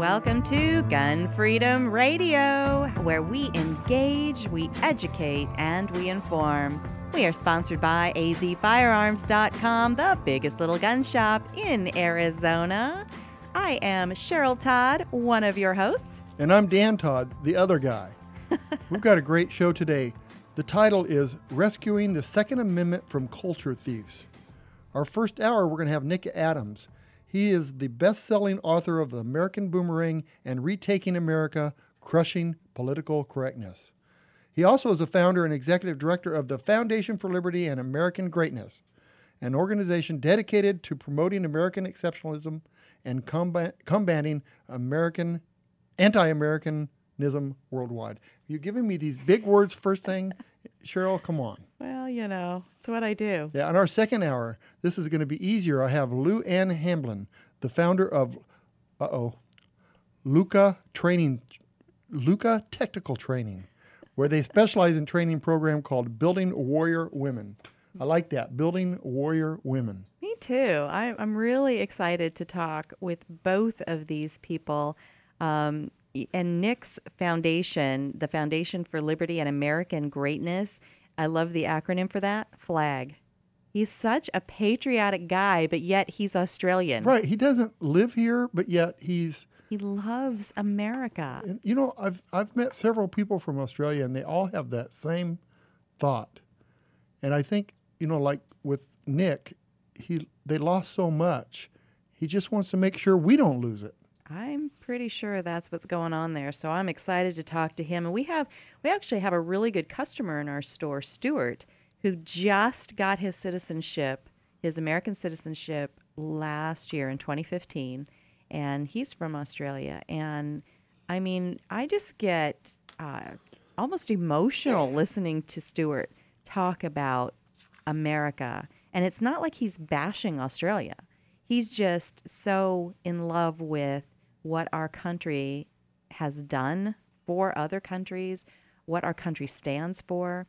Welcome to Gun Freedom Radio, where we engage, we educate, and we inform. We are sponsored by azfirearms.com, the biggest little gun shop in Arizona. I am Cheryl Todd, one of your hosts. And I'm Dan Todd, the other guy. We've got a great show today. The title is Rescuing the Second Amendment from Culture Thieves. Our first hour, we're going to have Nick Adams. He is the best selling author of The American Boomerang and Retaking America Crushing Political Correctness. He also is the founder and executive director of the Foundation for Liberty and American Greatness, an organization dedicated to promoting American exceptionalism and combat, combating American anti-Americanism worldwide. You're giving me these big words first thing, Cheryl. Come on. Well, you know, it's what I do. Yeah, in our second hour, this is going to be easier. I have Lou Ann Hamblin, the founder of, uh oh, Luca Training, Luca Technical Training, where they specialize in training program called Building Warrior Women. I like that, Building Warrior Women. Me too. I, I'm really excited to talk with both of these people. Um, and Nick's foundation, the Foundation for Liberty and American Greatness, I love the acronym for that FLAG. He's such a patriotic guy, but yet he's Australian. Right. He doesn't live here, but yet he's. He loves America. And, you know, I've I've met several people from Australia, and they all have that same thought. And I think you know, like with Nick, he they lost so much. He just wants to make sure we don't lose it. I'm pretty sure that's what's going on there. So I'm excited to talk to him. And we have we actually have a really good customer in our store, Stuart, who just got his citizenship, his American citizenship last year in 2015, and he's from Australia. And I mean, I just get uh, almost emotional listening to Stuart talk about America. And it's not like he's bashing Australia. He's just so in love with what our country has done for other countries, what our country stands for.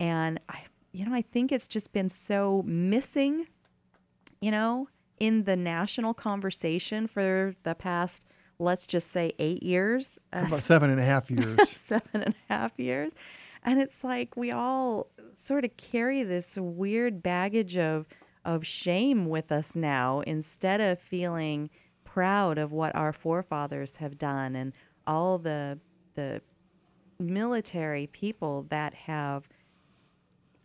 And I you know, I think it's just been so missing, you know, in the national conversation for the past, let's just say, eight years. About seven and a half years. seven and a half years. And it's like we all sort of carry this weird baggage of of shame with us now instead of feeling proud of what our forefathers have done and all the the military people that have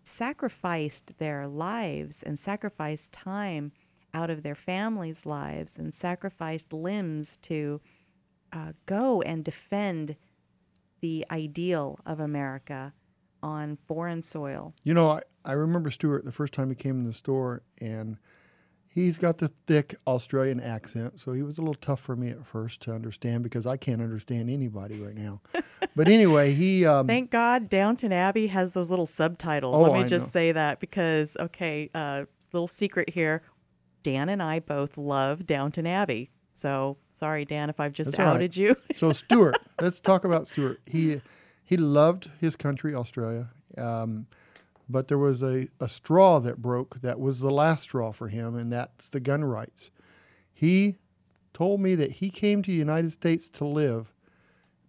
sacrificed their lives and sacrificed time out of their families' lives and sacrificed limbs to uh, go and defend the ideal of America on foreign soil. You know, I, I remember Stuart the first time he came in the store, and he's got the thick Australian accent, so he was a little tough for me at first to understand because I can't understand anybody right now. but anyway, he. Um, Thank God Downton Abbey has those little subtitles. Oh, Let me I just know. say that because, okay, uh, little secret here Dan and I both love Downton Abbey. So sorry, Dan, if I've just That's all right. outed you. so Stuart, let's talk about Stuart. He he loved his country, Australia, um, but there was a, a straw that broke. That was the last straw for him, and that's the gun rights. He told me that he came to the United States to live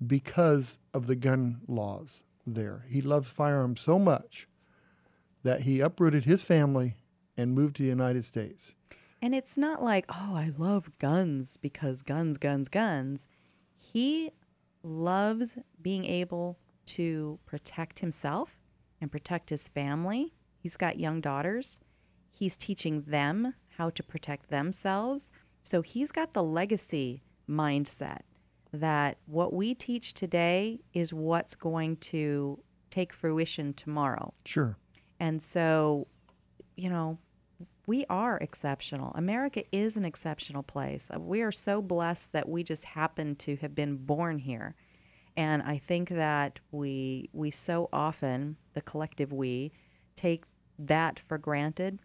because of the gun laws there. He loves firearms so much that he uprooted his family and moved to the United States. And it's not like, oh, I love guns because guns, guns, guns. He loves being able to protect himself and protect his family. He's got young daughters. He's teaching them how to protect themselves. So he's got the legacy mindset that what we teach today is what's going to take fruition tomorrow. Sure. And so, you know, we are exceptional. America is an exceptional place. We are so blessed that we just happen to have been born here. And I think that we we so often, the collective we, take that for granted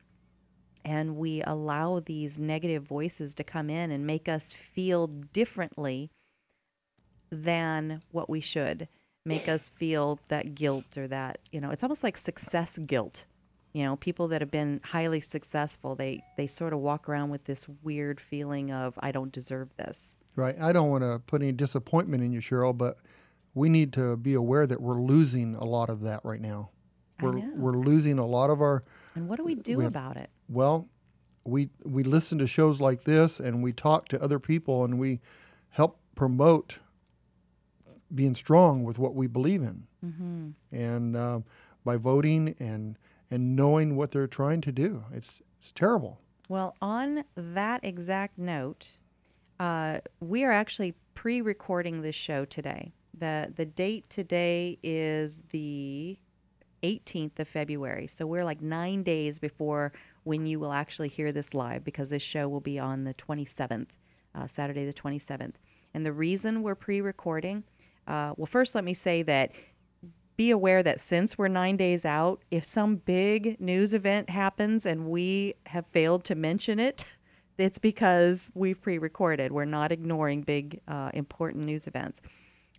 and we allow these negative voices to come in and make us feel differently than what we should. Make us feel that guilt or that you know it's almost like success guilt. You know people that have been highly successful they they sort of walk around with this weird feeling of i don't deserve this. Right. I don't want to put any disappointment in you, Cheryl, but we need to be aware that we're losing a lot of that right now. We're we're losing a lot of our and what do we do we have- about it well, we we listen to shows like this and we talk to other people and we help promote being strong with what we believe in. Mm-hmm. And um, by voting and and knowing what they're trying to do, it's it's terrible. Well, on that exact note, uh, we are actually pre-recording this show today. The The date today is the 18th of February, so we're like nine days before when you will actually hear this live because this show will be on the 27th, uh, Saturday the 27th. And the reason we're pre-recording, uh, well, first let me say that be aware that since we're nine days out, if some big news event happens and we have failed to mention it, it's because we've pre recorded. We're not ignoring big, uh, important news events.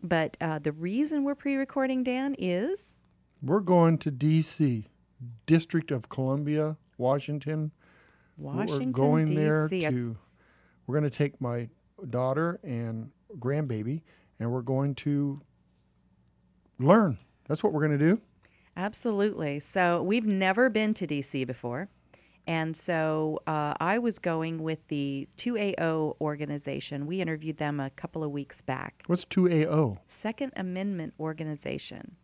But uh, the reason we're pre recording, Dan, is We're going to D.C., District of Columbia, Washington. Washington, we're going there D.C. to. We're going to take my daughter and grandbaby, and we're going to learn. That's what we're going to do. Absolutely. So we've never been to DC before. And so uh, I was going with the 2AO organization. We interviewed them a couple of weeks back. What's 2AO? Second Amendment organization.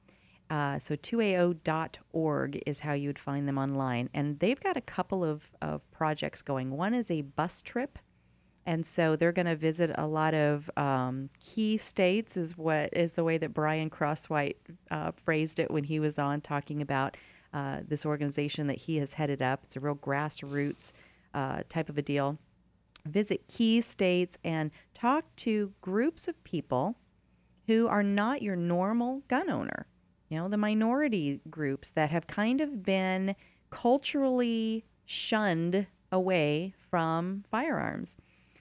Uh, so 2AO.org is how you would find them online. And they've got a couple of, of projects going. One is a bus trip. And so they're going to visit a lot of um, key states, is what is the way that Brian Crosswhite uh, phrased it when he was on talking about uh, this organization that he has headed up. It's a real grassroots uh, type of a deal. Visit key states and talk to groups of people who are not your normal gun owner. You know, the minority groups that have kind of been culturally shunned away from firearms.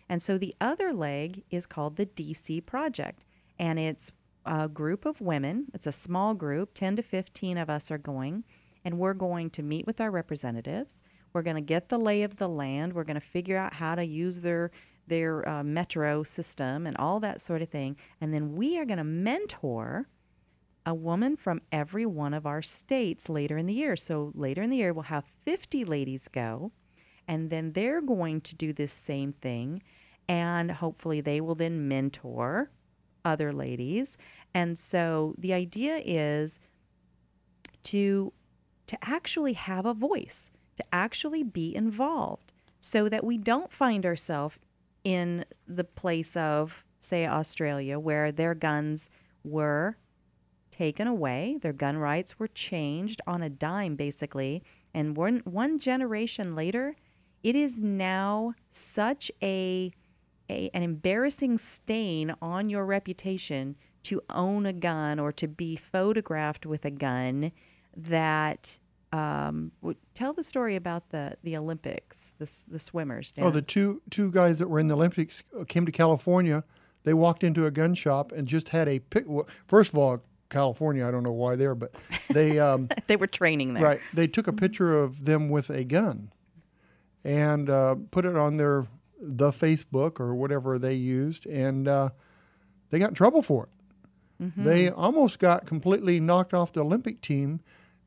And so the other leg is called the DC Project. And it's a group of women, it's a small group, 10 to 15 of us are going, and we're going to meet with our representatives. We're going to get the lay of the land. We're going to figure out how to use their their uh, metro system and all that sort of thing. And then we are going to mentor a woman from every one of our states later in the year. So later in the year, we'll have 50 ladies go, and then they're going to do this same thing. And hopefully, they will then mentor other ladies. And so the idea is to to actually have a voice, to actually be involved so that we don't find ourselves in the place of say Australia where their guns were taken away, their gun rights were changed on a dime basically, and one one generation later, it is now such a, a an embarrassing stain on your reputation to own a gun or to be photographed with a gun that um, tell the story about the the Olympics, the the swimmers. Oh, the two two guys that were in the Olympics uh, came to California. They walked into a gun shop and just had a pick. First of all, California. I don't know why there, but they um, they were training there. right. They took a picture of them with a gun and uh, put it on their the Facebook or whatever they used, and uh, they got in trouble for it. They almost got completely knocked off the Olympic team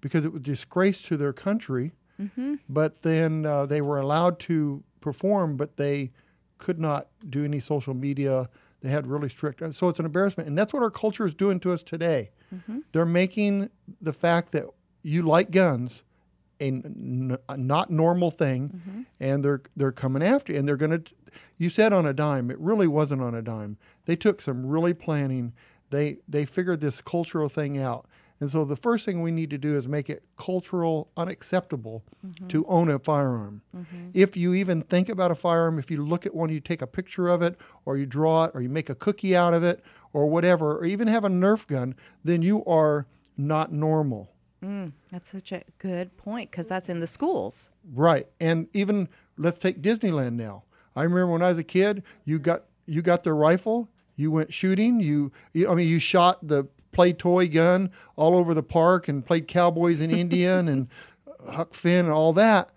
because it was disgrace to their country. Mm-hmm. But then uh, they were allowed to perform, but they could not do any social media. They had really strict, uh, so it's an embarrassment, and that's what our culture is doing to us today. Mm-hmm. They're making the fact that you like guns a, n- a not normal thing, mm-hmm. and they're they're coming after you, and they're going to. You said on a dime. It really wasn't on a dime. They took some really planning. They they figured this cultural thing out. And so the first thing we need to do is make it cultural unacceptable mm-hmm. to own a firearm. Mm-hmm. If you even think about a firearm, if you look at one, you take a picture of it, or you draw it, or you make a cookie out of it, or whatever, or even have a Nerf gun, then you are not normal. Mm, that's such a good point because that's in the schools. Right. And even let's take Disneyland now. I remember when I was a kid, you got you got the rifle, you went shooting, you, you I mean you shot the play toy gun all over the park and played cowboys and Indian and Huck Finn and all that.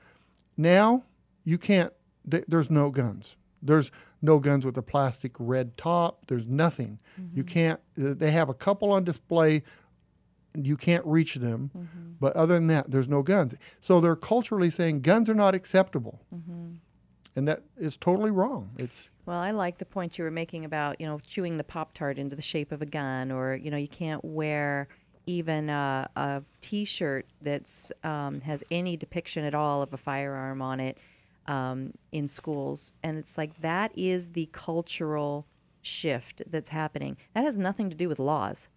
Now you can't th- there's no guns. There's no guns with a plastic red top. There's nothing. You mm-hmm. can't they have a couple on display you can't reach them. Mm-hmm. But other than that, there's no guns. So they're culturally saying guns are not acceptable. Mm-hmm. And that is totally wrong. It's Well, I like the point you were making about, you know, chewing the Pop Tart into the shape of a gun, or, you know, you can't wear even a, a t shirt that's um, has any depiction at all of a firearm on it um, in schools. And it's like that is the cultural shift that's happening. That has nothing to do with laws.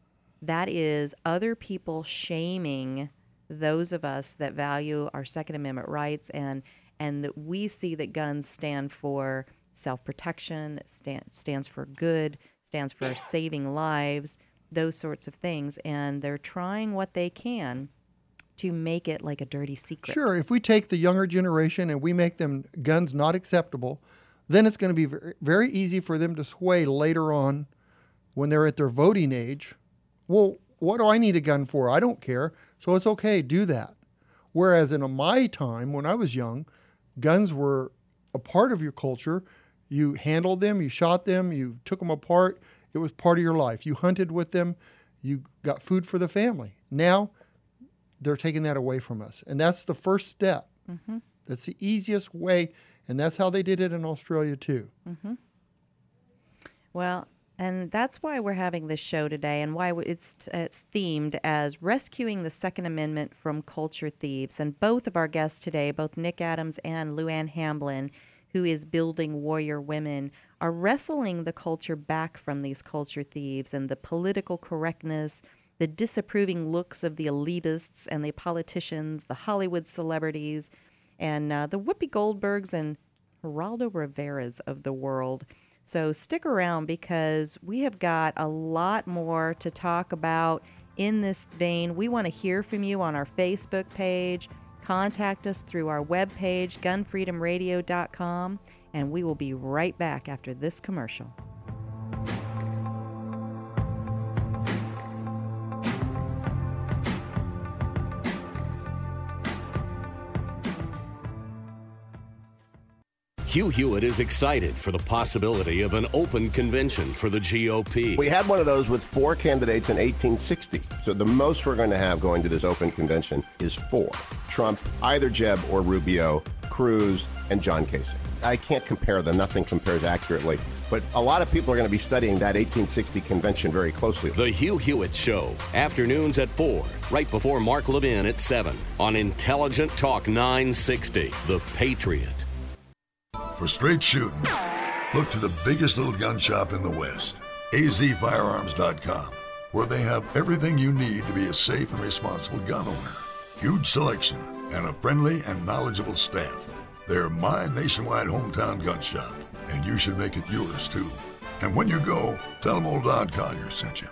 That is other people shaming those of us that value our Second Amendment rights and and that we see that guns stand for self-protection, stand, stands for good, stands for saving lives, those sorts of things, and they're trying what they can to make it like a dirty secret. sure if we take the younger generation and we make them guns not acceptable, then it's going to be very easy for them to sway later on when they're at their voting age. Well, what do I need a gun for? I don't care. So it's okay, do that. Whereas in my time, when I was young, guns were a part of your culture. You handled them, you shot them, you took them apart. It was part of your life. You hunted with them, you got food for the family. Now, they're taking that away from us. And that's the first step. Mm-hmm. That's the easiest way. And that's how they did it in Australia, too. Mm-hmm. Well, and that's why we're having this show today, and why it's it's themed as rescuing the Second Amendment from culture thieves. And both of our guests today, both Nick Adams and Luann Hamblin, who is building Warrior Women, are wrestling the culture back from these culture thieves and the political correctness, the disapproving looks of the elitists and the politicians, the Hollywood celebrities, and uh, the Whoopi Goldbergs and Geraldo Rivera's of the world. So stick around because we have got a lot more to talk about in this vein. We want to hear from you on our Facebook page. Contact us through our webpage, gunfreedomradio.com, and we will be right back after this commercial. Hugh Hewitt is excited for the possibility of an open convention for the GOP. We had one of those with four candidates in 1860. So the most we're going to have going to this open convention is four Trump, either Jeb or Rubio, Cruz, and John Kasich. I can't compare them, nothing compares accurately. But a lot of people are going to be studying that 1860 convention very closely. The Hugh Hewitt Show, afternoons at 4, right before Mark Levin at 7 on Intelligent Talk 960, The Patriot. For straight shooting, look to the biggest little gun shop in the West, azfirearms.com, where they have everything you need to be a safe and responsible gun owner. Huge selection and a friendly and knowledgeable staff. They're my nationwide hometown gun shop, and you should make it yours too. And when you go, tell them old Don Collier sent you.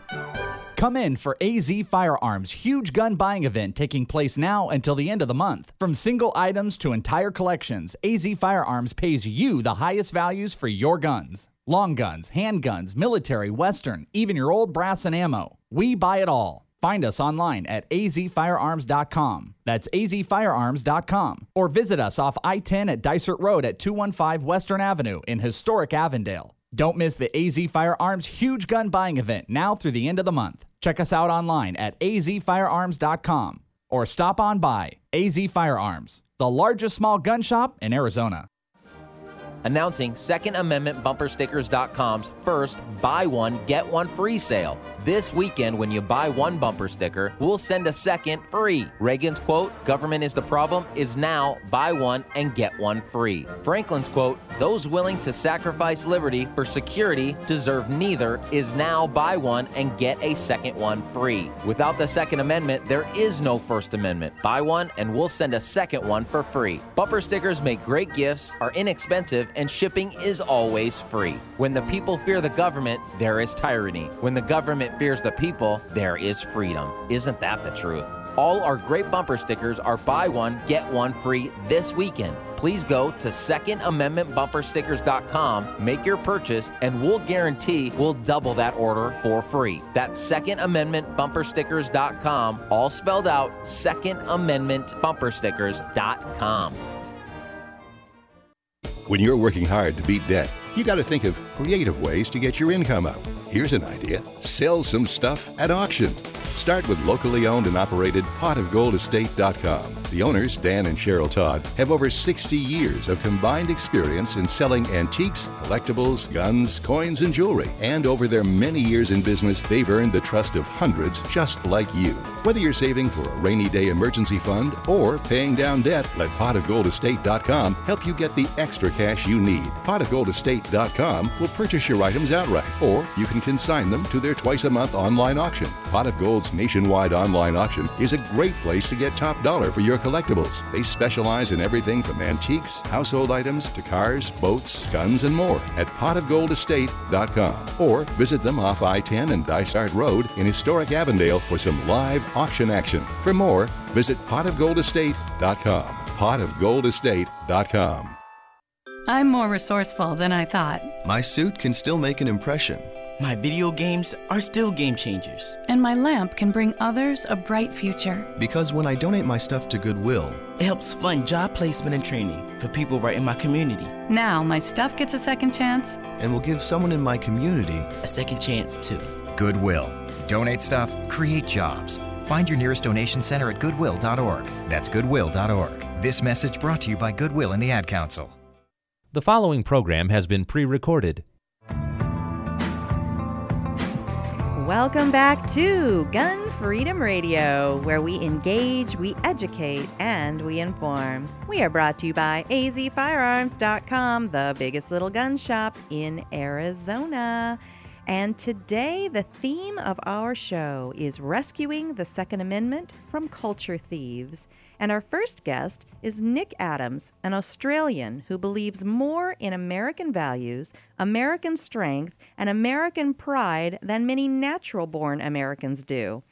Come in for AZ Firearms' huge gun buying event taking place now until the end of the month. From single items to entire collections, AZ Firearms pays you the highest values for your guns. Long guns, handguns, military, western, even your old brass and ammo. We buy it all. Find us online at azfirearms.com. That's azfirearms.com. Or visit us off I 10 at Dysart Road at 215 Western Avenue in historic Avondale. Don't miss the AZ Firearms huge gun buying event now through the end of the month. Check us out online at azfirearms.com or stop on by AZ Firearms, the largest small gun shop in Arizona. Announcing Second Amendment BumperStickers.com's first buy one, get one free sale. This weekend, when you buy one bumper sticker, we'll send a second free. Reagan's quote, government is the problem, is now buy one and get one free. Franklin's quote, those willing to sacrifice liberty for security deserve neither, is now buy one and get a second one free. Without the Second Amendment, there is no First Amendment. Buy one and we'll send a second one for free. Bumper stickers make great gifts, are inexpensive, and shipping is always free. When the people fear the government, there is tyranny. When the government fears the people, there is freedom. Isn't that the truth? All our great bumper stickers are buy one, get one free this weekend. Please go to secondamendmentbumperstickers.com, make your purchase, and we'll guarantee we'll double that order for free. That's secondamendmentbumperstickers.com, all spelled out, secondamendmentbumperstickers.com. When you're working hard to beat debt, you got to think of creative ways to get your income up. Here's an idea sell some stuff at auction. Start with locally owned and operated potofgoldestate.com. The owners, Dan and Cheryl Todd, have over 60 years of combined experience in selling antiques, collectibles, guns, coins, and jewelry. And over their many years in business, they've earned the trust of hundreds just like you. Whether you're saving for a rainy day emergency fund or paying down debt, let potofgoldestate.com help you get the extra cash you need. Potofgoldestate.com will purchase your items outright, or you can consign them to their twice a month online auction. Pot of Gold's nationwide online auction is a great place to get top dollar for your collectibles. They specialize in everything from antiques, household items, to cars, boats, guns, and more at potofgoldestate.com. Or visit them off I 10 and Dysart Road in historic Avondale for some live auction action. For more, visit potofgoldestate.com. Potofgoldestate.com. I'm more resourceful than I thought. My suit can still make an impression. My video games are still game changers. And my lamp can bring others a bright future. Because when I donate my stuff to Goodwill, it helps fund job placement and training for people right in my community. Now my stuff gets a second chance. And will give someone in my community a second chance too. Goodwill. Donate stuff, create jobs. Find your nearest donation center at goodwill.org. That's goodwill.org. This message brought to you by Goodwill and the Ad Council. The following program has been pre recorded. Welcome back to Gun Freedom Radio, where we engage, we educate, and we inform. We are brought to you by azfirearms.com, the biggest little gun shop in Arizona. And today, the theme of our show is rescuing the Second Amendment from culture thieves. And our first guest is Nick Adams, an Australian who believes more in American values, American strength, and American pride than many natural born Americans do.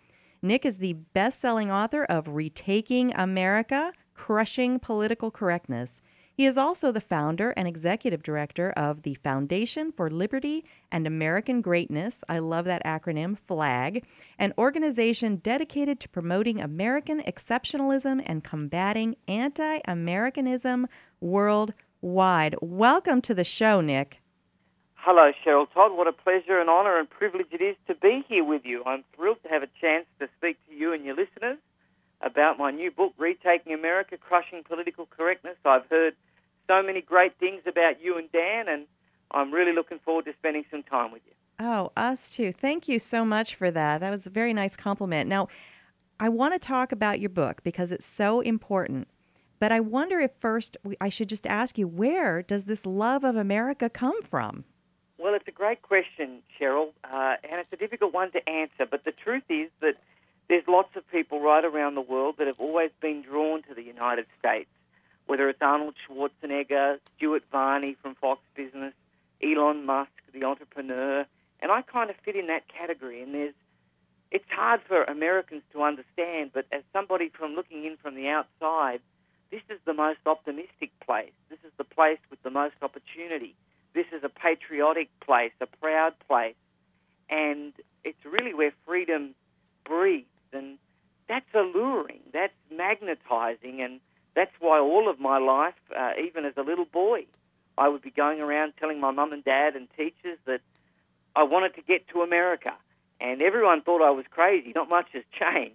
Nick is the best selling author of Retaking America Crushing Political Correctness. He is also the founder and executive director of the Foundation for Liberty and American Greatness. I love that acronym, FLAG, an organization dedicated to promoting American exceptionalism and combating anti Americanism worldwide. Welcome to the show, Nick. Hello, Cheryl Todd. What a pleasure and honor and privilege it is to be here with you. I'm thrilled to have a chance to speak to you and your listeners about my new book, Retaking America Crushing Political Correctness. I've heard so many great things about you and Dan, and I'm really looking forward to spending some time with you. Oh, us too. Thank you so much for that. That was a very nice compliment. Now, I want to talk about your book because it's so important. But I wonder if first I should just ask you where does this love of America come from? Well, it's a great question, Cheryl, uh, and it's a difficult one to answer. But the truth is that there's lots of people right around the world that have always been drawn to the United States whether it's Arnold Schwarzenegger, Stuart Varney from Fox Business, Elon Musk, the entrepreneur, and I kind of fit in that category. And there's, it's hard for Americans to understand, but as somebody from looking in from the outside, this is the most optimistic place. This is the place with the most opportunity. This is a patriotic place, a proud place, and it's really where freedom breathes. And that's alluring. That's magnetizing, and that's why all of my life, uh, even as a little boy, I would be going around telling my mum and dad and teachers that I wanted to get to America. And everyone thought I was crazy. Not much has changed.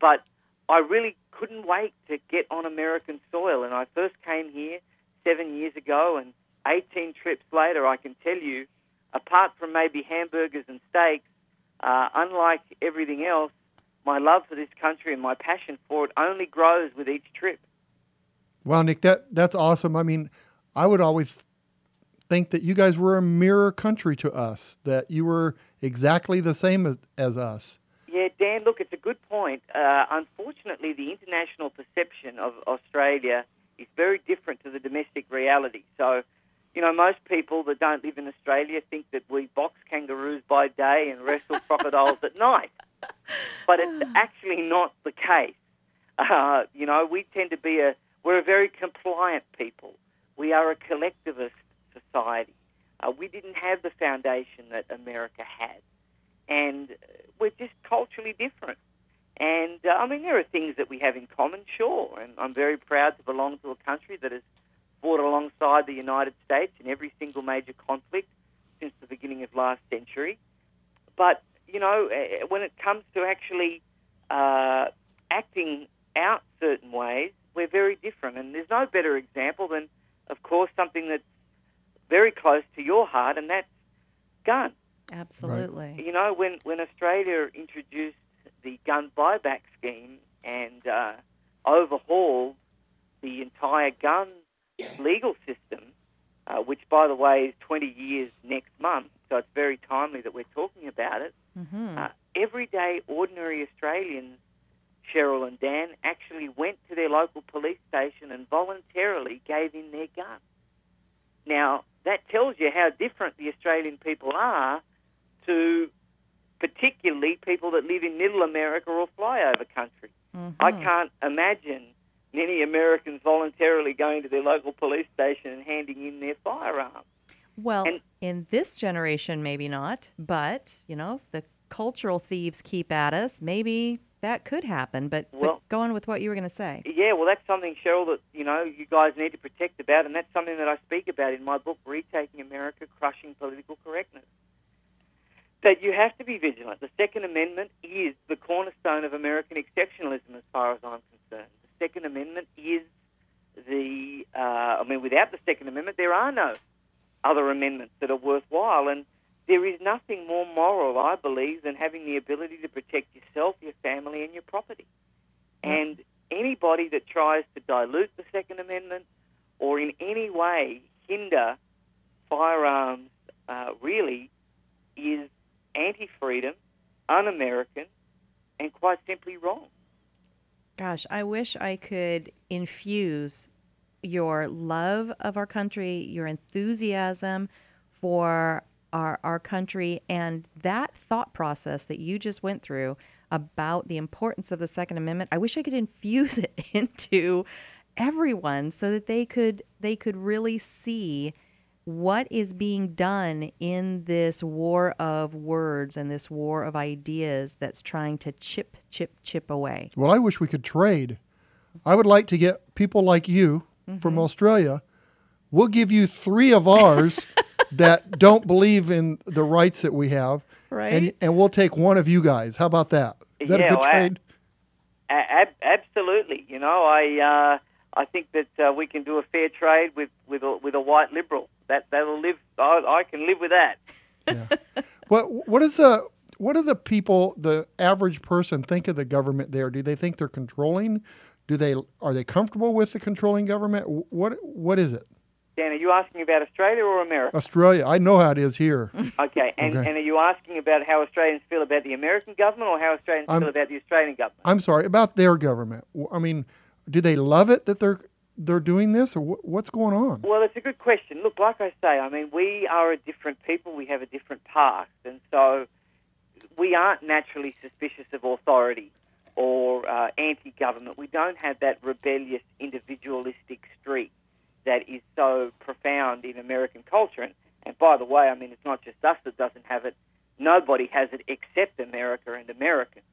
But I really couldn't wait to get on American soil. And I first came here seven years ago, and 18 trips later, I can tell you, apart from maybe hamburgers and steaks, uh, unlike everything else, my love for this country and my passion for it only grows with each trip. Wow, Nick, that that's awesome. I mean, I would always think that you guys were a mirror country to us, that you were exactly the same as, as us. Yeah, Dan, look, it's a good point. Uh, unfortunately, the international perception of Australia is very different to the domestic reality. So, you know, most people that don't live in Australia think that we box kangaroos by day and wrestle crocodiles at night. But it's actually not the case. Uh, you know, we tend to be a, we're a very compliant people. We are a collectivist society. Uh, we didn't have the foundation that America had. And we're just culturally different. And uh, I mean, there are things that we have in common, sure. And I'm very proud to belong to a country that has fought alongside the United States in every single major conflict since the beginning of last century. But, you know, uh, when it comes to actually uh, acting out certain ways, we're very different. And there's no better example than, of course, something that's very close to your heart, and that's guns. Absolutely. You know, when, when Australia introduced the gun buyback scheme and uh, overhauled the entire gun legal system, uh, which, by the way, is 20 years next month, so it's very timely that we're talking about it. Mm-hmm. Uh, everyday, ordinary Australians, Cheryl and Dan, actually went to their local police station and voluntarily gave in their gun. Now, that tells you how different the Australian people are to particularly people that live in middle America or flyover country. Mm-hmm. I can't imagine many Americans voluntarily going to their local police station and handing in their firearms. Well, in this generation, maybe not, but, you know, the cultural thieves keep at us, maybe that could happen. But, Well- but go on with what you were going to say. Yeah, well, that's something, Cheryl, that you know you guys need to protect about, and that's something that I speak about in my book, Retaking America: Crushing Political Correctness. That you have to be vigilant. The Second Amendment is the cornerstone of American exceptionalism, as far as I'm concerned. Second Amendment is the. Uh, I mean, without the Second Amendment, there are no other amendments that are worthwhile, and there is nothing more moral, I believe, than having the ability to protect yourself, your family, and your property. And anybody that tries to dilute the Second Amendment or in any way hinder firearms uh, really is anti freedom, un American, and quite simply wrong. Gosh, I wish I could infuse your love of our country, your enthusiasm for our, our country, and that thought process that you just went through about the importance of the Second Amendment. I wish I could infuse it into everyone so that they could they could really see what is being done in this war of words and this war of ideas that's trying to chip chip chip away. Well, I wish we could trade. I would like to get people like you from Australia. We'll give you three of ours that don't believe in the rights that we have. Right. And, and we'll take one of you guys. How about that? Is that Yeah, a good well, trade? A- ab- absolutely. You know, I uh, I think that uh, we can do a fair trade with with a, with a white liberal. That that'll live. I, I can live with that. What what is the what do the people, the average person, think of the government there? Do they think they're controlling? Do they are they comfortable with the controlling government? What what is it? Dan, are you asking about Australia or America? Australia. I know how it is here. Okay, and, Okay. and are you asking about how Australians feel about the American government or how Australians I'm- feel about the Australian government? I'm sorry about their government. I mean, do they love it that they're they're doing this, or wh- what's going on? Well, it's a good question. Look, like I say, I mean, we are a different people. We have a different past, and so we aren't naturally suspicious of authority or uh, anti-government. We don't have that rebellious, individualistic streak that is so profound in American culture. And, and by the way, I mean, it's not just us that doesn't have it. Nobody has it except America and Americans.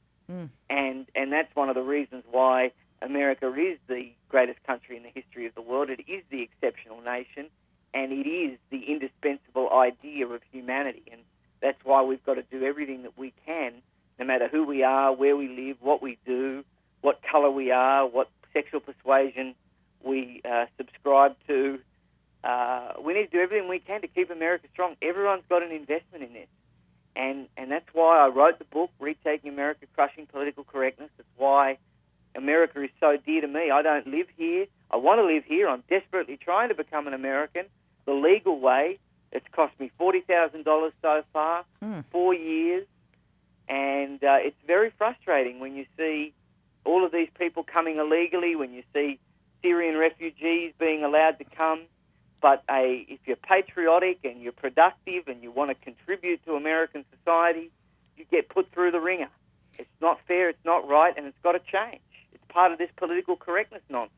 and and that's one of the reasons why America is the greatest country in the history of the world. It is the exceptional nation, and it is the indispensable idea of humanity. And that's why we've got to do everything that we can, no matter who we are, where we live, what we do, what color we are, what sexual persuasion we uh, subscribe to, uh, we need to do everything we can to keep America strong. Everyone's got an investment in this. And, and that's why I wrote the book, Retaking America, Crushing Political Correctness. That's why America is so dear to me. I don't live here. I want to live here. I'm desperately trying to become an American the legal way. It's cost me $40,000 so far, Hmm. four years. And uh, it's very frustrating when you see all of these people coming illegally, when you see Syrian refugees being allowed to come. But a, if you're patriotic and you're productive and you want to contribute to American society, you get put through the wringer. It's not fair, it's not right, and it's got to change. Part of this political correctness nonsense.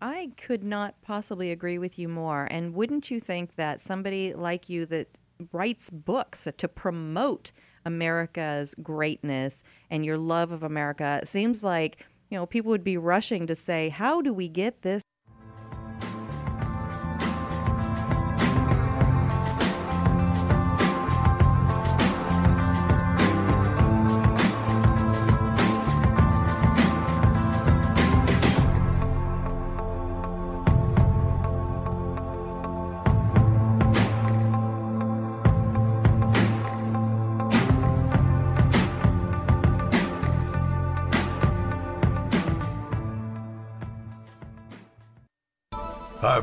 I could not possibly agree with you more. And wouldn't you think that somebody like you that writes books to promote America's greatness and your love of America seems like, you know, people would be rushing to say, "How do we get this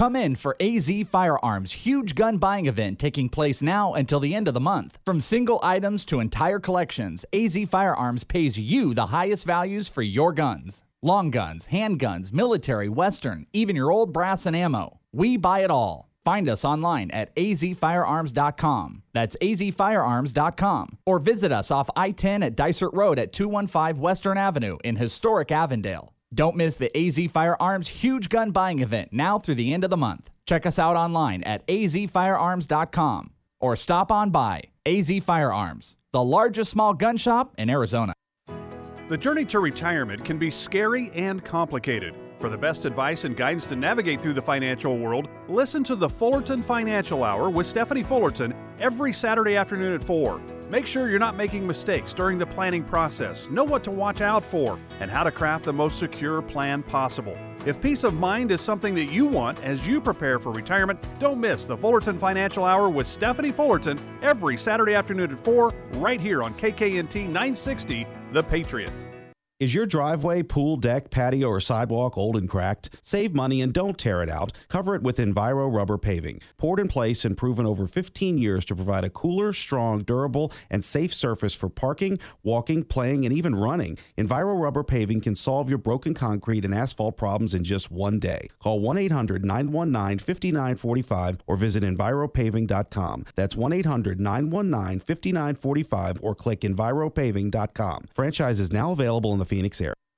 Come in for AZ Firearms' huge gun buying event taking place now until the end of the month. From single items to entire collections, AZ Firearms pays you the highest values for your guns. Long guns, handguns, military, western, even your old brass and ammo. We buy it all. Find us online at azfirearms.com. That's azfirearms.com. Or visit us off I 10 at Dysart Road at 215 Western Avenue in historic Avondale. Don't miss the AZ Firearms huge gun buying event now through the end of the month. Check us out online at azfirearms.com or stop on by AZ Firearms, the largest small gun shop in Arizona. The journey to retirement can be scary and complicated. For the best advice and guidance to navigate through the financial world, listen to the Fullerton Financial Hour with Stephanie Fullerton every Saturday afternoon at 4. Make sure you're not making mistakes during the planning process. Know what to watch out for and how to craft the most secure plan possible. If peace of mind is something that you want as you prepare for retirement, don't miss the Fullerton Financial Hour with Stephanie Fullerton every Saturday afternoon at 4 right here on KKNT 960, The Patriot. Is your driveway, pool, deck, patio, or sidewalk old and cracked? Save money and don't tear it out. Cover it with Enviro rubber paving. Poured in place and proven over 15 years to provide a cooler, strong, durable, and safe surface for parking, walking, playing, and even running. Enviro rubber paving can solve your broken concrete and asphalt problems in just one day. Call 1 800 919 5945 or visit EnviroPaving.com. That's 1 800 919 5945 or click EnviroPaving.com. Franchise is now available in the Phoenix area.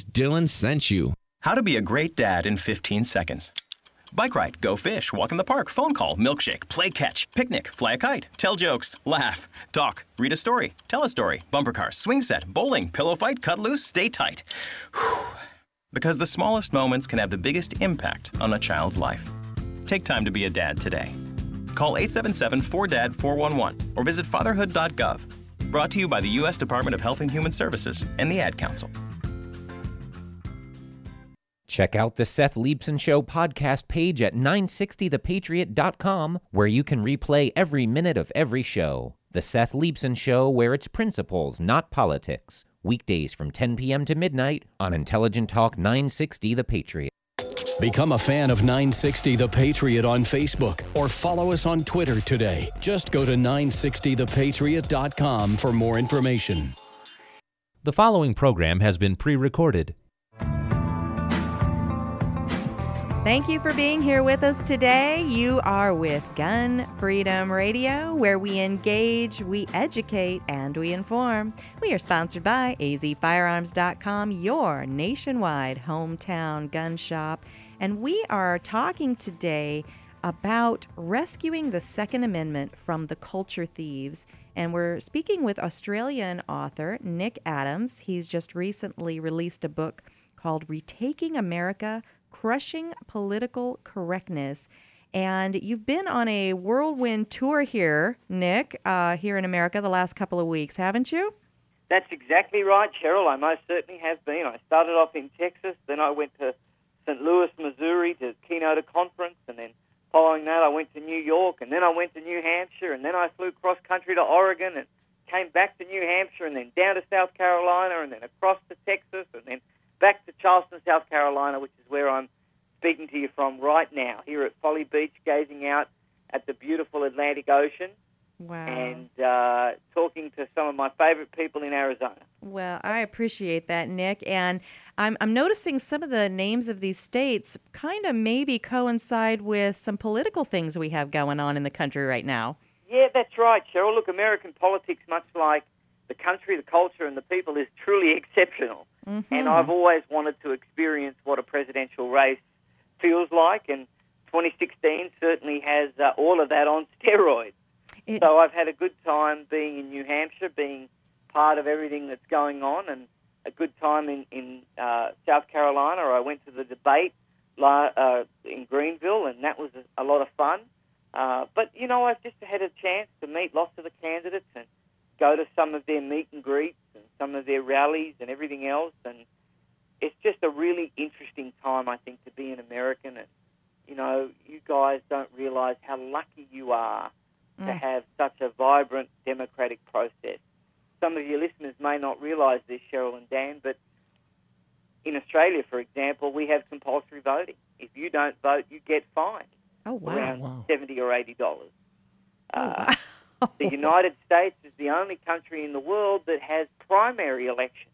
Dillon sent you. How to be a great dad in 15 seconds. Bike ride, go fish, walk in the park, phone call, milkshake, play catch, picnic, fly a kite, tell jokes, laugh, talk, read a story, tell a story, bumper car, swing set, bowling, pillow fight, cut loose, stay tight. Whew. Because the smallest moments can have the biggest impact on a child's life. Take time to be a dad today. Call 877 4DAD 411 or visit fatherhood.gov. Brought to you by the U.S. Department of Health and Human Services and the Ad Council. Check out the Seth Leibsohn Show podcast page at 960thepatriot.com, where you can replay every minute of every show. The Seth Leibsohn Show, where it's principles, not politics. Weekdays from 10 p.m. to midnight on Intelligent Talk 960 The Patriot. Become a fan of 960 The Patriot on Facebook or follow us on Twitter today. Just go to 960thepatriot.com for more information. The following program has been pre recorded. Thank you for being here with us today. You are with Gun Freedom Radio, where we engage, we educate, and we inform. We are sponsored by azfirearms.com, your nationwide hometown gun shop. And we are talking today about rescuing the Second Amendment from the culture thieves. And we're speaking with Australian author Nick Adams. He's just recently released a book called Retaking America Crushing Political Correctness. And you've been on a whirlwind tour here, Nick, uh, here in America the last couple of weeks, haven't you? That's exactly right, Cheryl. I most certainly have been. I started off in Texas, then I went to St. Louis, Missouri to keynote a conference, and then following that I went to New York, and then I went to New Hampshire, and then I flew cross country to Oregon, and came back to New Hampshire, and then down to South Carolina, and then across to Texas, and then Charleston, South Carolina, which is where I'm speaking to you from right now, here at Folly Beach, gazing out at the beautiful Atlantic Ocean. Wow. And uh, talking to some of my favorite people in Arizona. Well, I appreciate that, Nick. And I'm, I'm noticing some of the names of these states kind of maybe coincide with some political things we have going on in the country right now. Yeah, that's right, Cheryl. Look, American politics, much like the country, the culture, and the people, is truly exceptional. Mm-hmm. And I've always wanted to experience what a presidential race feels like, and 2016 certainly has uh, all of that on steroids. It- so I've had a good time being in New Hampshire, being part of everything that's going on, and a good time in in uh, South Carolina. I went to the debate la- uh, in Greenville, and that was a, a lot of fun. Uh, but you know, I've just had a chance to meet lots of the candidates and go to some of their meet and greets and some of their rallies and everything else, and it's just a really interesting time, I think, to be an American. And you know, you guys don't realize how lucky you are to Mm. have such a vibrant democratic process. Some of your listeners may not realize this, Cheryl and Dan, but in Australia, for example, we have compulsory voting. If you don't vote, you get fined Oh, wow. around seventy or eighty dollars. Uh, the United States is the only country in the world that has primary elections.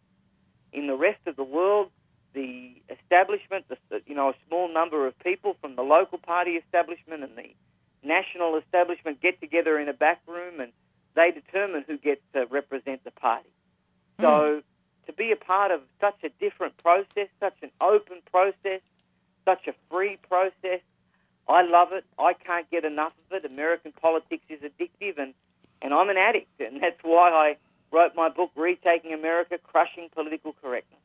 In the rest of the world, the establishment, the, you know, a small number of people from the local party establishment and the national establishment get together in a back room and they determine who gets to represent the party. Hmm. So to be a part of such a different process, such an open process, such a free process, I love it. I can't get enough of it. American politics is addictive, and, and I'm an addict, and that's why I wrote my book, Retaking America Crushing Political Correctness.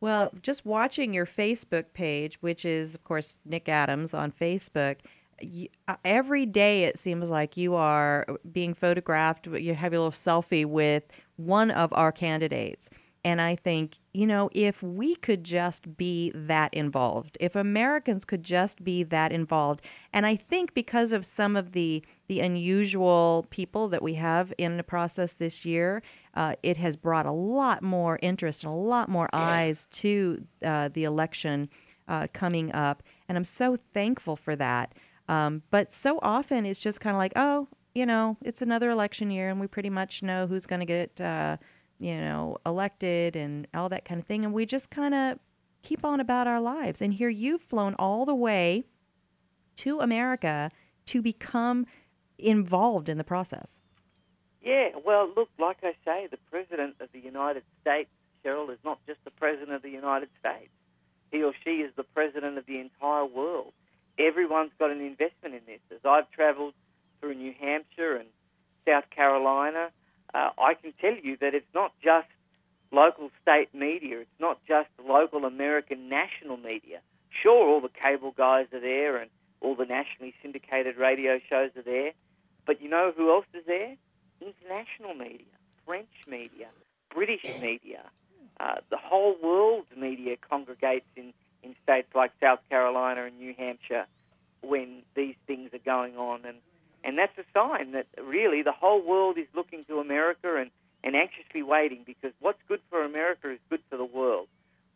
Well, just watching your Facebook page, which is, of course, Nick Adams on Facebook, y uh, every day it seems like you are being photographed. You have your little selfie with one of our candidates. And I think, you know, if we could just be that involved, if Americans could just be that involved, and I think because of some of the the unusual people that we have in the process this year, uh, it has brought a lot more interest and a lot more eyes to uh, the election uh, coming up, and I'm so thankful for that. Um, but so often it's just kind of like, oh, you know, it's another election year, and we pretty much know who's going to get, uh, you know, elected and all that kind of thing, and we just kind of keep on about our lives. And here you've flown all the way to America to become involved in the process. Yeah, well, look, like I say, the President of the United States, Cheryl, is not just the President of the United States. He or she is the President of the entire world. Everyone's got an investment in this. As I've traveled through New Hampshire and South Carolina, uh, I can tell you that it's not just local state media, it's not just local American national media. Sure, all the cable guys are there and all the nationally syndicated radio shows are there, but you know who else is there? International media, French media, British media. Uh, the whole world's media congregates in in states like South Carolina and New Hampshire when these things are going on. And, and that's a sign that really the whole world is looking to America and, and anxiously waiting because what's good for America is good for the world.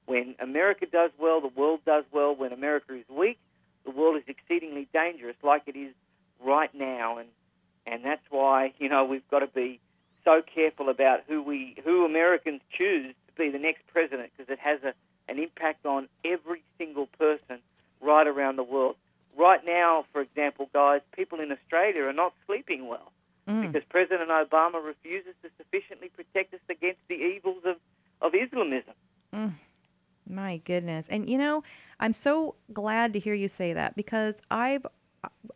When America does well, the world does well. When America is weak, the world is exceedingly dangerous, like it is right now. And and that's why you know we've got to be so careful about who we who Americans choose to be the next president because it has a an impact on every single person right around the world. Right now, for example, guys, people in Australia are not sleeping well Mm. because President Obama refuses to sufficiently protect us against the evils of, of Islamism. Mm. My goodness. And you know, I'm so glad to hear you say that because I've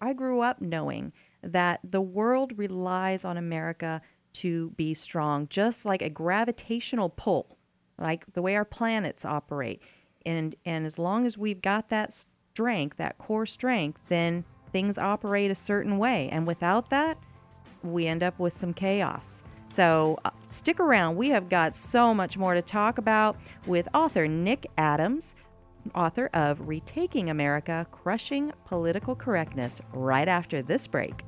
I grew up knowing that the world relies on America to be strong, just like a gravitational pull, like the way our planets operate. And and as long as we've got that strength, that core strength, then things operate a certain way. And without that, we end up with some chaos. So uh, stick around. We have got so much more to talk about with author Nick Adams, author of Retaking America Crushing Political Correctness, right after this break.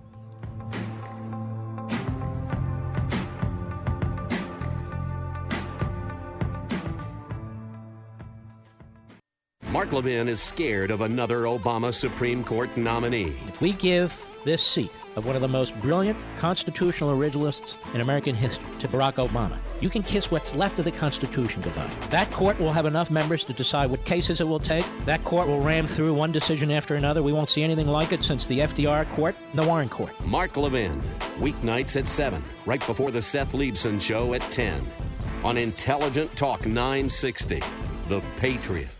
Mark Levin is scared of another Obama Supreme Court nominee. If we give this seat of one of the most brilliant constitutional originalists in American history to Barack Obama, you can kiss what's left of the Constitution goodbye. That court will have enough members to decide what cases it will take. That court will ram through one decision after another. We won't see anything like it since the FDR court the Warren court. Mark Levin, weeknights at 7, right before the Seth Leibsohn Show at 10, on Intelligent Talk 960, The Patriot.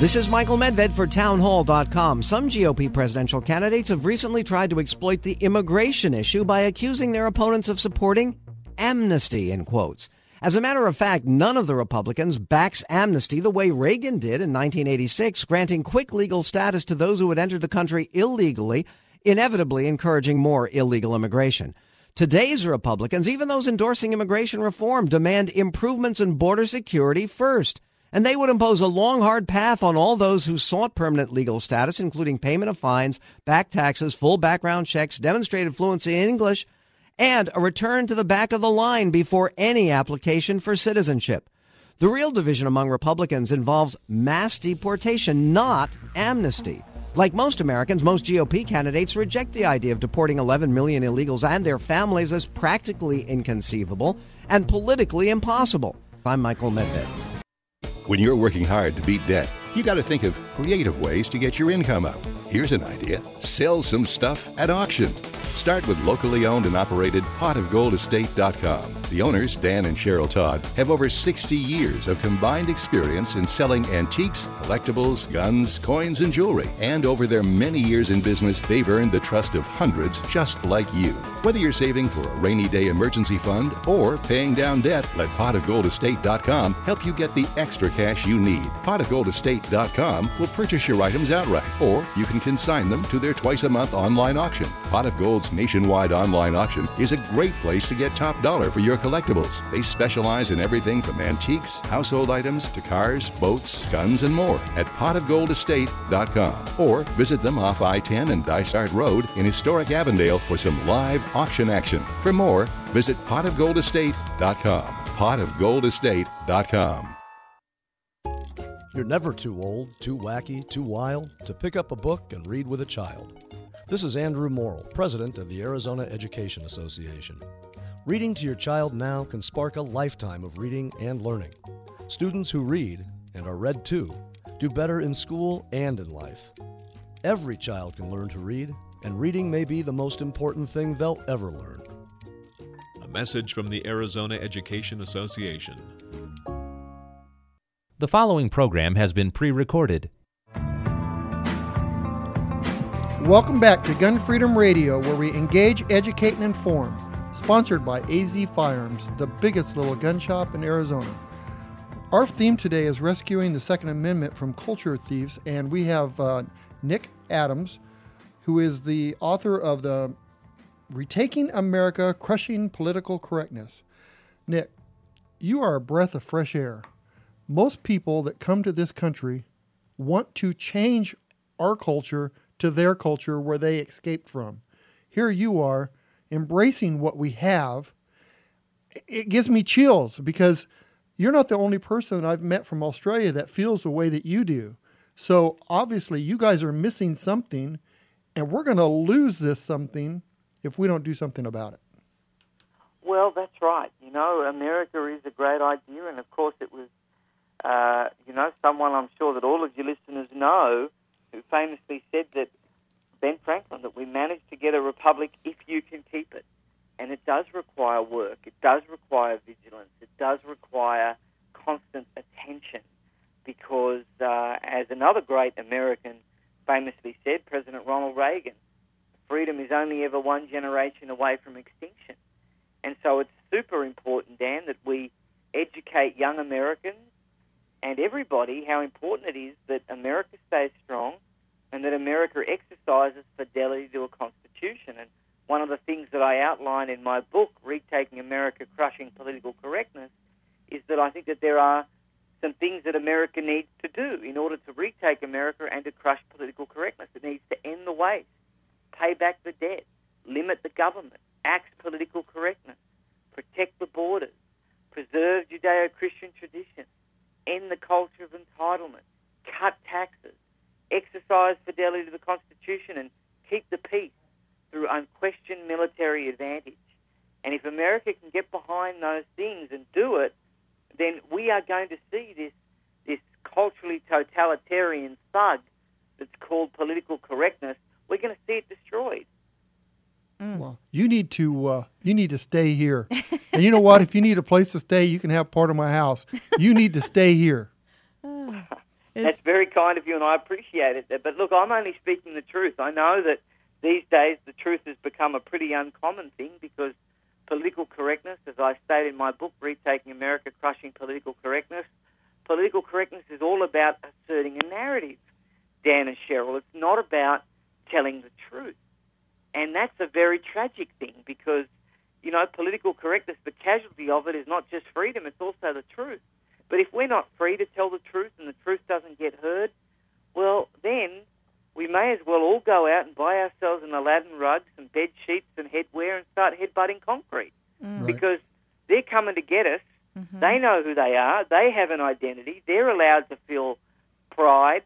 This is Michael Medved for townhall.com. Some GOP presidential candidates have recently tried to exploit the immigration issue by accusing their opponents of supporting amnesty in quotes. As a matter of fact, none of the Republicans backs amnesty the way Reagan did in 1986, granting quick legal status to those who had entered the country illegally, inevitably encouraging more illegal immigration. Today's Republicans, even those endorsing immigration reform, demand improvements in border security first. And they would impose a long, hard path on all those who sought permanent legal status, including payment of fines, back taxes, full background checks, demonstrated fluency in English, and a return to the back of the line before any application for citizenship. The real division among Republicans involves mass deportation, not amnesty. Like most Americans, most GOP candidates reject the idea of deporting 11 million illegals and their families as practically inconceivable and politically impossible. I'm Michael Medved. When you're working hard to beat debt, you got to think of creative ways to get your income up. Here's an idea sell some stuff at auction. Start with locally owned and operated potofgoldestate.com. The owners, Dan and Cheryl Todd, have over 60 years of combined experience in selling antiques, collectibles, guns, coins, and jewelry. And over their many years in business, they've earned the trust of hundreds just like you. Whether you're saving for a rainy day emergency fund or paying down debt, let potofgoldestate.com help you get the extra cash you need. Potofgoldestate.com will purchase your items outright, or you can consign them to their twice a month online auction. Pot of Gold's nationwide online auction is a great place to get top dollar for your collectibles. They specialize in everything from antiques, household items, to cars, boats, guns, and more at potofgoldestate.com. Or visit them off I 10 and Dysart Road in historic Avondale for some live auction action. For more, visit potofgoldestate.com. Potofgoldestate.com. You're never too old, too wacky, too wild to pick up a book and read with a child. This is Andrew Morrill, president of the Arizona Education Association. Reading to your child now can spark a lifetime of reading and learning. Students who read, and are read to, do better in school and in life. Every child can learn to read, and reading may be the most important thing they'll ever learn. A message from the Arizona Education Association. The following program has been pre recorded. Welcome back to Gun Freedom Radio, where we engage, educate, and inform. Sponsored by AZ Firearms, the biggest little gun shop in Arizona. Our theme today is rescuing the Second Amendment from culture thieves, and we have uh, Nick Adams, who is the author of the Retaking America Crushing Political Correctness. Nick, you are a breath of fresh air. Most people that come to this country want to change our culture to their culture where they escaped from. Here you are embracing what we have. It gives me chills because you're not the only person I've met from Australia that feels the way that you do. So obviously, you guys are missing something, and we're going to lose this something if we don't do something about it. Well, that's right. You know, America is a great idea, and of course, it was, uh, you know, someone I'm sure that all of your listeners know who famously said that Ben Franklin that we manage to get a republic if you can keep it. And it does require work. It does require vigilance. It does require constant attention because, uh, as another great American famously said, President Ronald Reagan, freedom is only ever one generation away from extinction. And so it's super important, Dan, that we educate young Americans and everybody how important it is that America stays strong and that America exercises fidelity to a constitution. And one of the things that I outline in my book, Retaking America, Crushing Political Correctness, is that I think that there are some things that America needs to do in order to retake America and to crush political correctness. It needs to end the waste, pay back the debt, limit the government, axe political correctness, protect the borders, preserve Judeo Christian tradition, end the culture of entitlement, cut taxes, exercise fidelity to the Constitution, and keep the peace through unquestioned military advantage. And if America can get behind those things and do it, then we are going to see this this culturally totalitarian thug that's called political correctness. We're going to see it destroyed. Well, you need to uh, you need to stay here. and you know what? If you need a place to stay, you can have part of my house. You need to stay here. That's very kind of you, and I appreciate it. But look, I'm only speaking the truth. I know that these days the truth has become a pretty uncommon thing because political correctness, as I state in my book, Retaking America, Crushing Political Correctness, political correctness is all about asserting a narrative, Dan and Cheryl. It's not about telling the truth. And that's a very tragic thing because, you know, political correctness, the casualty of it is not just freedom, it's also the truth. But if we're not free to tell the truth and the truth doesn't get heard, well, then we may as well all go out and buy ourselves an Aladdin rug, some bed sheets and headwear and start headbutting concrete. Mm. Because they're coming to get us. Mm-hmm. They know who they are. They have an identity. They're allowed to feel pride.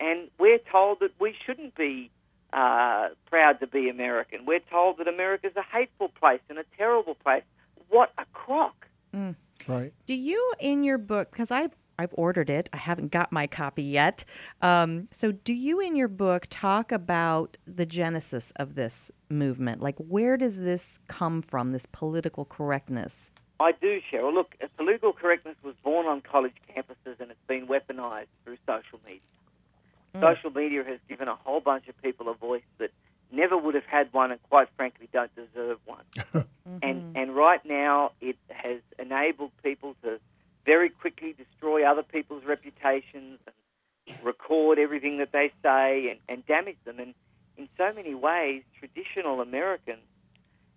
And we're told that we shouldn't be uh, proud to be American. We're told that America's a hateful place and a terrible place. What a crock. Mm. Right. Do you, in your book, because I've I've ordered it, I haven't got my copy yet. Um, so, do you, in your book, talk about the genesis of this movement? Like, where does this come from? This political correctness? I do, Cheryl. Look, uh, political correctness was born on college campuses and it's been weaponized through social media. Mm. Social media has given a whole bunch of people a voice that never would have had one and quite frankly don't deserve one. And and right now it has enabled people to very quickly destroy other people's reputations and record everything that they say and, and damage them. And in so many ways, traditional Americans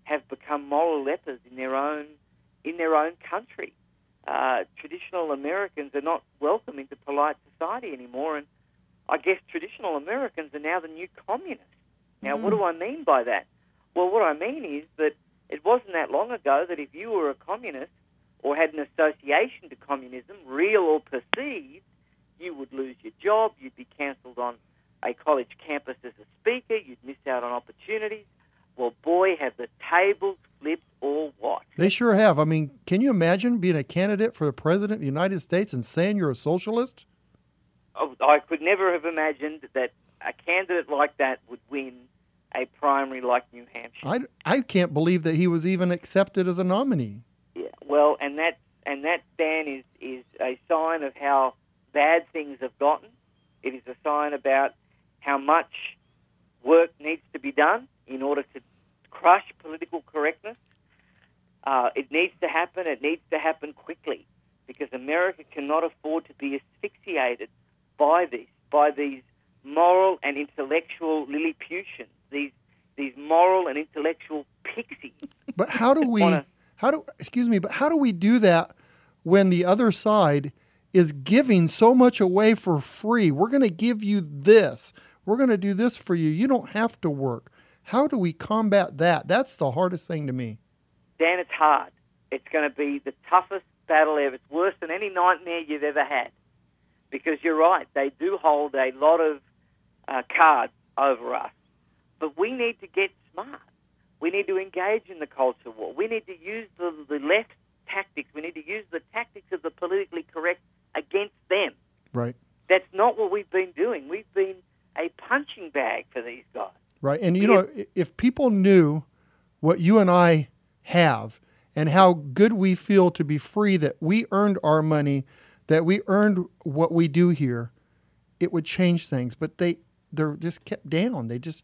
have become moral lepers in their own in their own country. Uh, traditional Americans are not welcome into polite society anymore, and I guess traditional Americans are now the new communists. Now, what mm. do I mean by that? Well, what I mean is that it wasn't that long ago that if you were a communist or had an association to communism, real or perceived, you would lose your job, you'd be cancelled on a college campus as a speaker, you'd miss out on opportunities. Well, boy, have the tables flipped or what? They sure have. I mean, can you imagine being a candidate for the president of the United States and saying you're a socialist? Oh, I could never have imagined that a candidate like that would win a primary like New Hampshire. I, I can't believe that he was even accepted as a nominee. Yeah, well, and that and that Dan is is a sign of how bad things have gotten. It is a sign about how much work needs to be done in order to crush political correctness. Uh, it needs to happen. It needs to happen quickly because America cannot afford to be asphyxiated by this, by these moral and intellectual Lilliputians, these these moral and intellectual pixies. But how do we wanna- how do excuse me, but how do we do that when the other side is giving so much away for free? We're going to give you this. We're going to do this for you. You don't have to work. How do we combat that? That's the hardest thing to me. Dan, it's hard. It's going to be the toughest battle ever. It's worse than any nightmare you've ever had. Because you're right, they do hold a lot of uh, cards over us. But we need to get smart. We need to engage in the culture war. We need to use the, the left tactics. We need to use the tactics of the politically correct against them. Right. That's not what we've been doing. We've been a punching bag for these guys. Right. And you know, if people knew what you and I have and how good we feel to be free, that we earned our money, that we earned what we do here, it would change things. But they they're just kept down. They just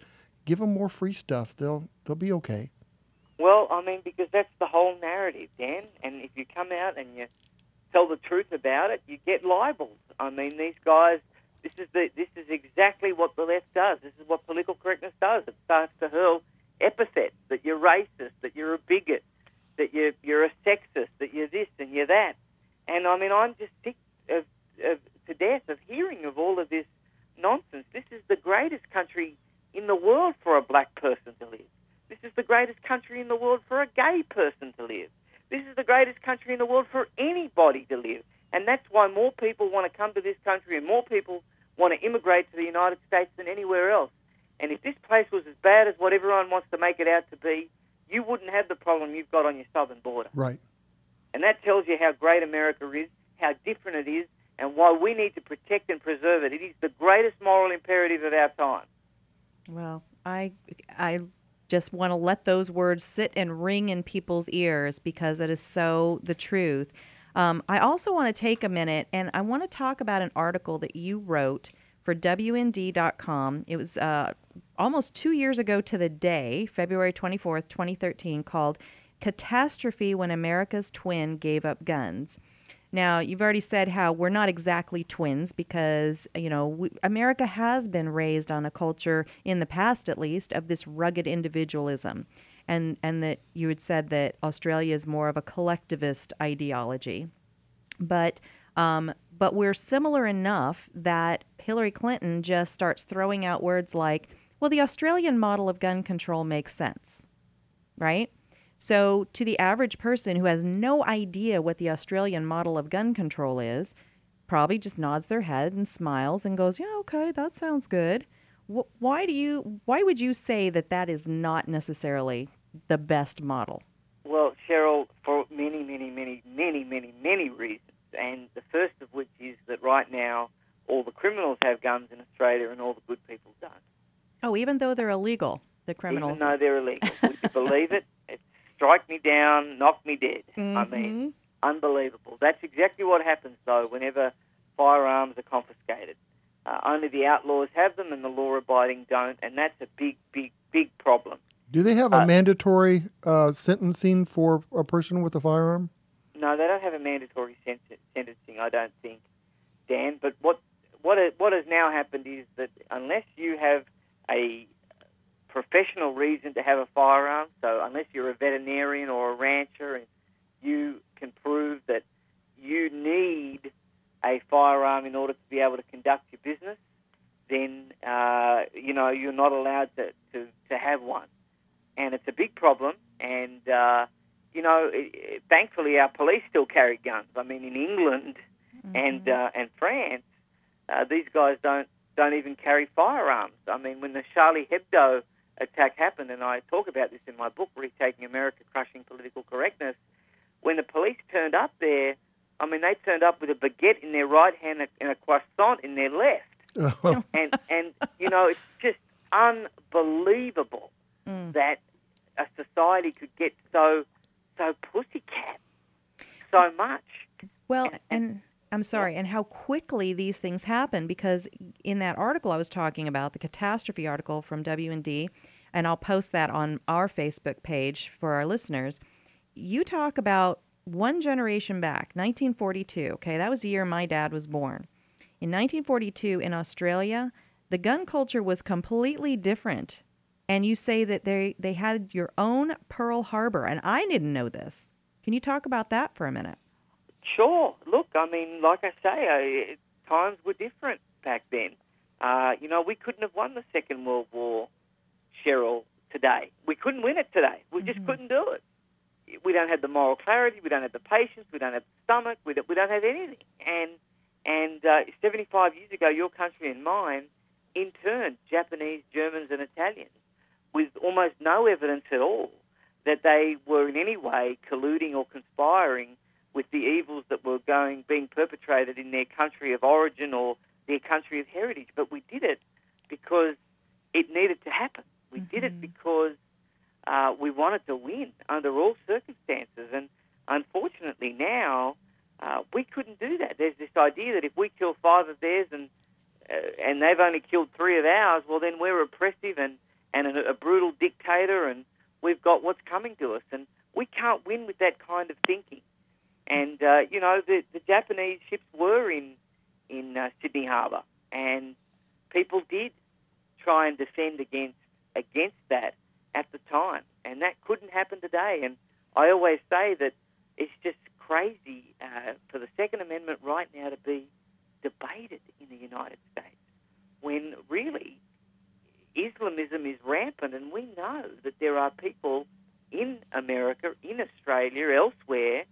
give them more free stuff. They'll they'll be okay. Well, I mean, because that's the whole narrative, Dan. And if you come out and you tell the truth about it, you get libeled. I mean, these guys. This is the this is exactly what the left does. This is what political correctness does. It starts to hurl epithets that you're racist, that you're a bigot, that you're you're a sexist, that you're this and you're that. And I mean, I'm just sick of, of to death of hearing of all of this nonsense. This is the greatest country in the world for a black person to live. This is the greatest country in the world for a gay person to live. This is the greatest country in the world for anybody to live. And that's why more people want to come to this country and more people want to immigrate to the United States than anywhere else. And if this place was as bad as what everyone wants to make it out to be, you wouldn't have the problem you've got on your southern border. Right. And that tells you how great America is, how different it is, and why we need to protect and preserve it. It is the greatest moral imperative of our time. Well, I I just want to let those words sit and ring in people's ears because it is so the truth. Um, I also want to take a minute and I want to talk about an article that you wrote for WND.com. It was uh, almost two years ago to the day, February 24th, 2013, called Catastrophe When America's Twin Gave Up Guns. Now, you've already said how we're not exactly twins because, you know, we, America has been raised on a culture, in the past at least, of this rugged individualism. And, and that you had said that Australia is more of a collectivist ideology. But, um, but we're similar enough that Hillary Clinton just starts throwing out words like, well, the Australian model of gun control makes sense, right? So, to the average person who has no idea what the Australian model of gun control is, probably just nods their head and smiles and goes, "Yeah, okay, that sounds good." Why do you? Why would you say that that is not necessarily the best model? Well, Cheryl, for many, many, many, many, many, many reasons, and the first of which is that right now all the criminals have guns in Australia and all the good people don't. Oh, even though they're illegal, the criminals. Even though they're illegal. Would you believe it? It's strike me down, knock me dead. I Mm-hmm. mean, unbelievable. That's exactly what happens, though, whenever firearms are confiscated. Uh, only the outlaws have them and the law abiding don't, and that's a big, big, big problem. Do they have a mandatory uh, sentencing for a person with a firearm? No, they don't have a mandatory sen- sentencing, I don't think, Dan. But what what what has now happened is that unless you have a professional reason to have a firearm, so unless you're a veterinarian or a rancher and you can prove that you need a firearm in order to be able to conduct your business, then uh, you know you're not allowed to, to, to have one, and it's a big problem. And uh, you know, it, it- thankfully our police still carry guns. I mean, in England and uh, and France, uh, these guys don't don't even carry firearms. I mean, when the Charlie Hebdo attack happened, and I talk about this in my book, Retaking America, Crushing Political Correctness, when the police turned up there, I mean, they turned up with a baguette in their right hand and a croissant in their left. Oh. and, and, you know, it's just unbelievable mm. that a society could get so, so pussycat so much. Well, and I'm sorry, and how quickly these things happen because in that article I was talking about, the catastrophe article from WND, and I'll post that on our Facebook page for our listeners, you talk about one generation back, 1942. Okay, that was the year my dad was born. In 1942 in Australia, the gun culture was completely different. And you say that they they had your own Pearl Harbor, and I didn't know this. Can you talk about that for a minute? Sure. Look, I mean, like I say, uh, times were different back then. Uh, you know, we couldn't have won the Second World War, Cheryl, today. We couldn't win it today. We just couldn't do it. We don't have the moral clarity. We don't have the patience. We don't have the stomach. We don't, we don't have anything. And and uh, 75 years ago, your country and mine interned Japanese, Germans, and Italians with almost no evidence at all that they were in any way colluding or conspiring with the evils that were going being perpetrated in their country of origin or their country of heritage. But we did it because it needed to happen. We mm-hmm. did it because uh, we wanted to win under all circumstances. And unfortunately, now uh, we couldn't do that. There's this idea that if we kill five of theirs and uh, and they've only killed three of ours, well, then we're oppressive and and a, a brutal dictator, and we've got what's coming to us. And we can't win with that kind of thinking. And uh, you know, the, the Japanese ships were in in uh, Sydney Harbour, and people did try and defend against against that at the time, and that couldn't happen today. And I always say that it's just crazy uh, for the Second Amendment right now to be debated in the United States when really Islamism is rampant, and we know that there are people in America, in Australia, elsewhere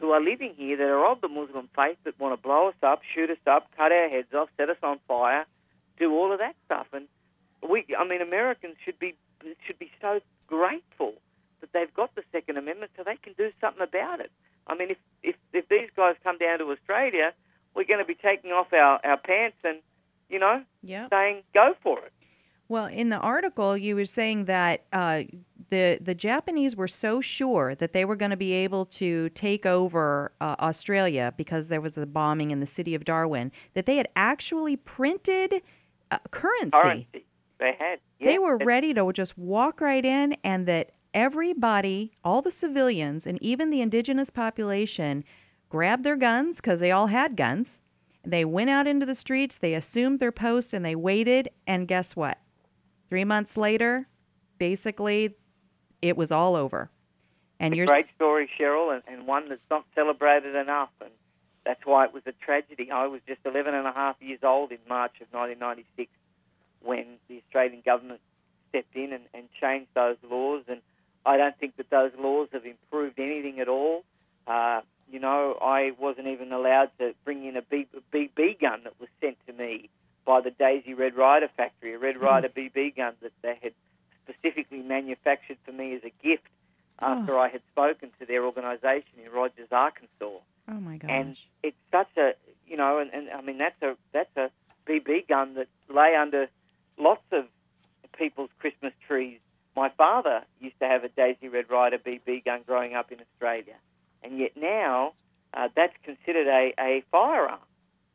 who are living here that are of the Muslim faith that want to blow us up, shoot us up, cut our heads off, set us on fire, do all of that stuff. And we, I mean, Americans should be should be so grateful that they've got the Second Amendment so they can do something about it. I mean, if if, if these guys come down to Australia, we're going to be taking off our, our pants and, you know, yeah. saying go for it. Well, in the article, you were saying that uh, the the Japanese were so sure that they were going to be able to take over uh, Australia because there was a bombing in the city of Darwin that they had actually printed uh, currency. Currency. They had. Yeah. They were ready to just walk right in, and that everybody, all the civilians, and even the indigenous population, grabbed their guns because they all had guns. They went out into the streets, they assumed their post, and they waited. And guess what? Three months later, basically, it was all over. And a great story, Cheryl, and, and one that's not celebrated enough. And that's why it was a tragedy. I was just 11 and a half years old in March of 1996 when the Australian government stepped in and, and changed those laws. And I don't think that those laws have improved anything at all. Uh, you know, I wasn't even allowed to bring in a BB gun that was sent to me by the Daisy Red Ryder factory, a Red Rider Ryder BB gun that they had specifically manufactured for me as a gift after oh. I had spoken to their organisation in Rogers, Arkansas. Oh my gosh! And it's such a you know, and, and I mean that's a that's a BB gun that lay under lots of people's Christmas trees. My father used to have a Daisy Red Ryder BB gun growing up in Australia, and yet now uh, that's considered a, a firearm.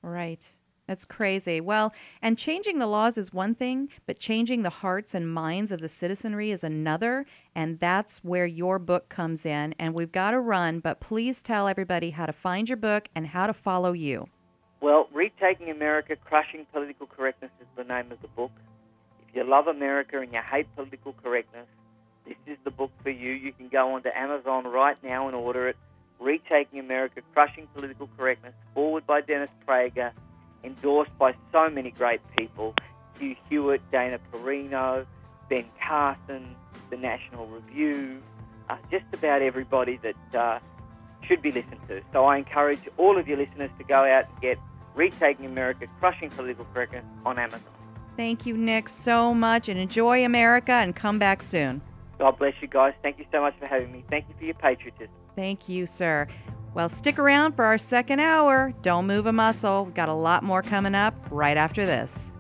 Right. That's crazy. Well, and changing the laws is one thing, but changing the hearts and minds of the citizenry is another. And that's where your book comes in. And we've got to run, but please tell everybody how to find your book and how to follow you. Well, Retaking America, Crushing Political Correctness is the name of the book. If you love America and you hate political correctness, this is the book for you. You can go onto Amazon right now and order it. Retaking America, Crushing Political Correctness, foreword by Dennis Prager endorsed by so many great people Hugh Hewitt, Dana Perino, Ben Carson, the National Review, uh, just about everybody that uh, should be listened to. So I encourage all of your listeners to go out and get Retaking America, Crushing Political Correctness on Amazon. Thank you, Nick, so much, and enjoy America and come back soon. God bless you guys. Thank you so much for having me. Thank you for your patriotism. Thank you, sir. Well, stick around for our second hour. Don't move a muscle. We've got a lot more coming up right after this.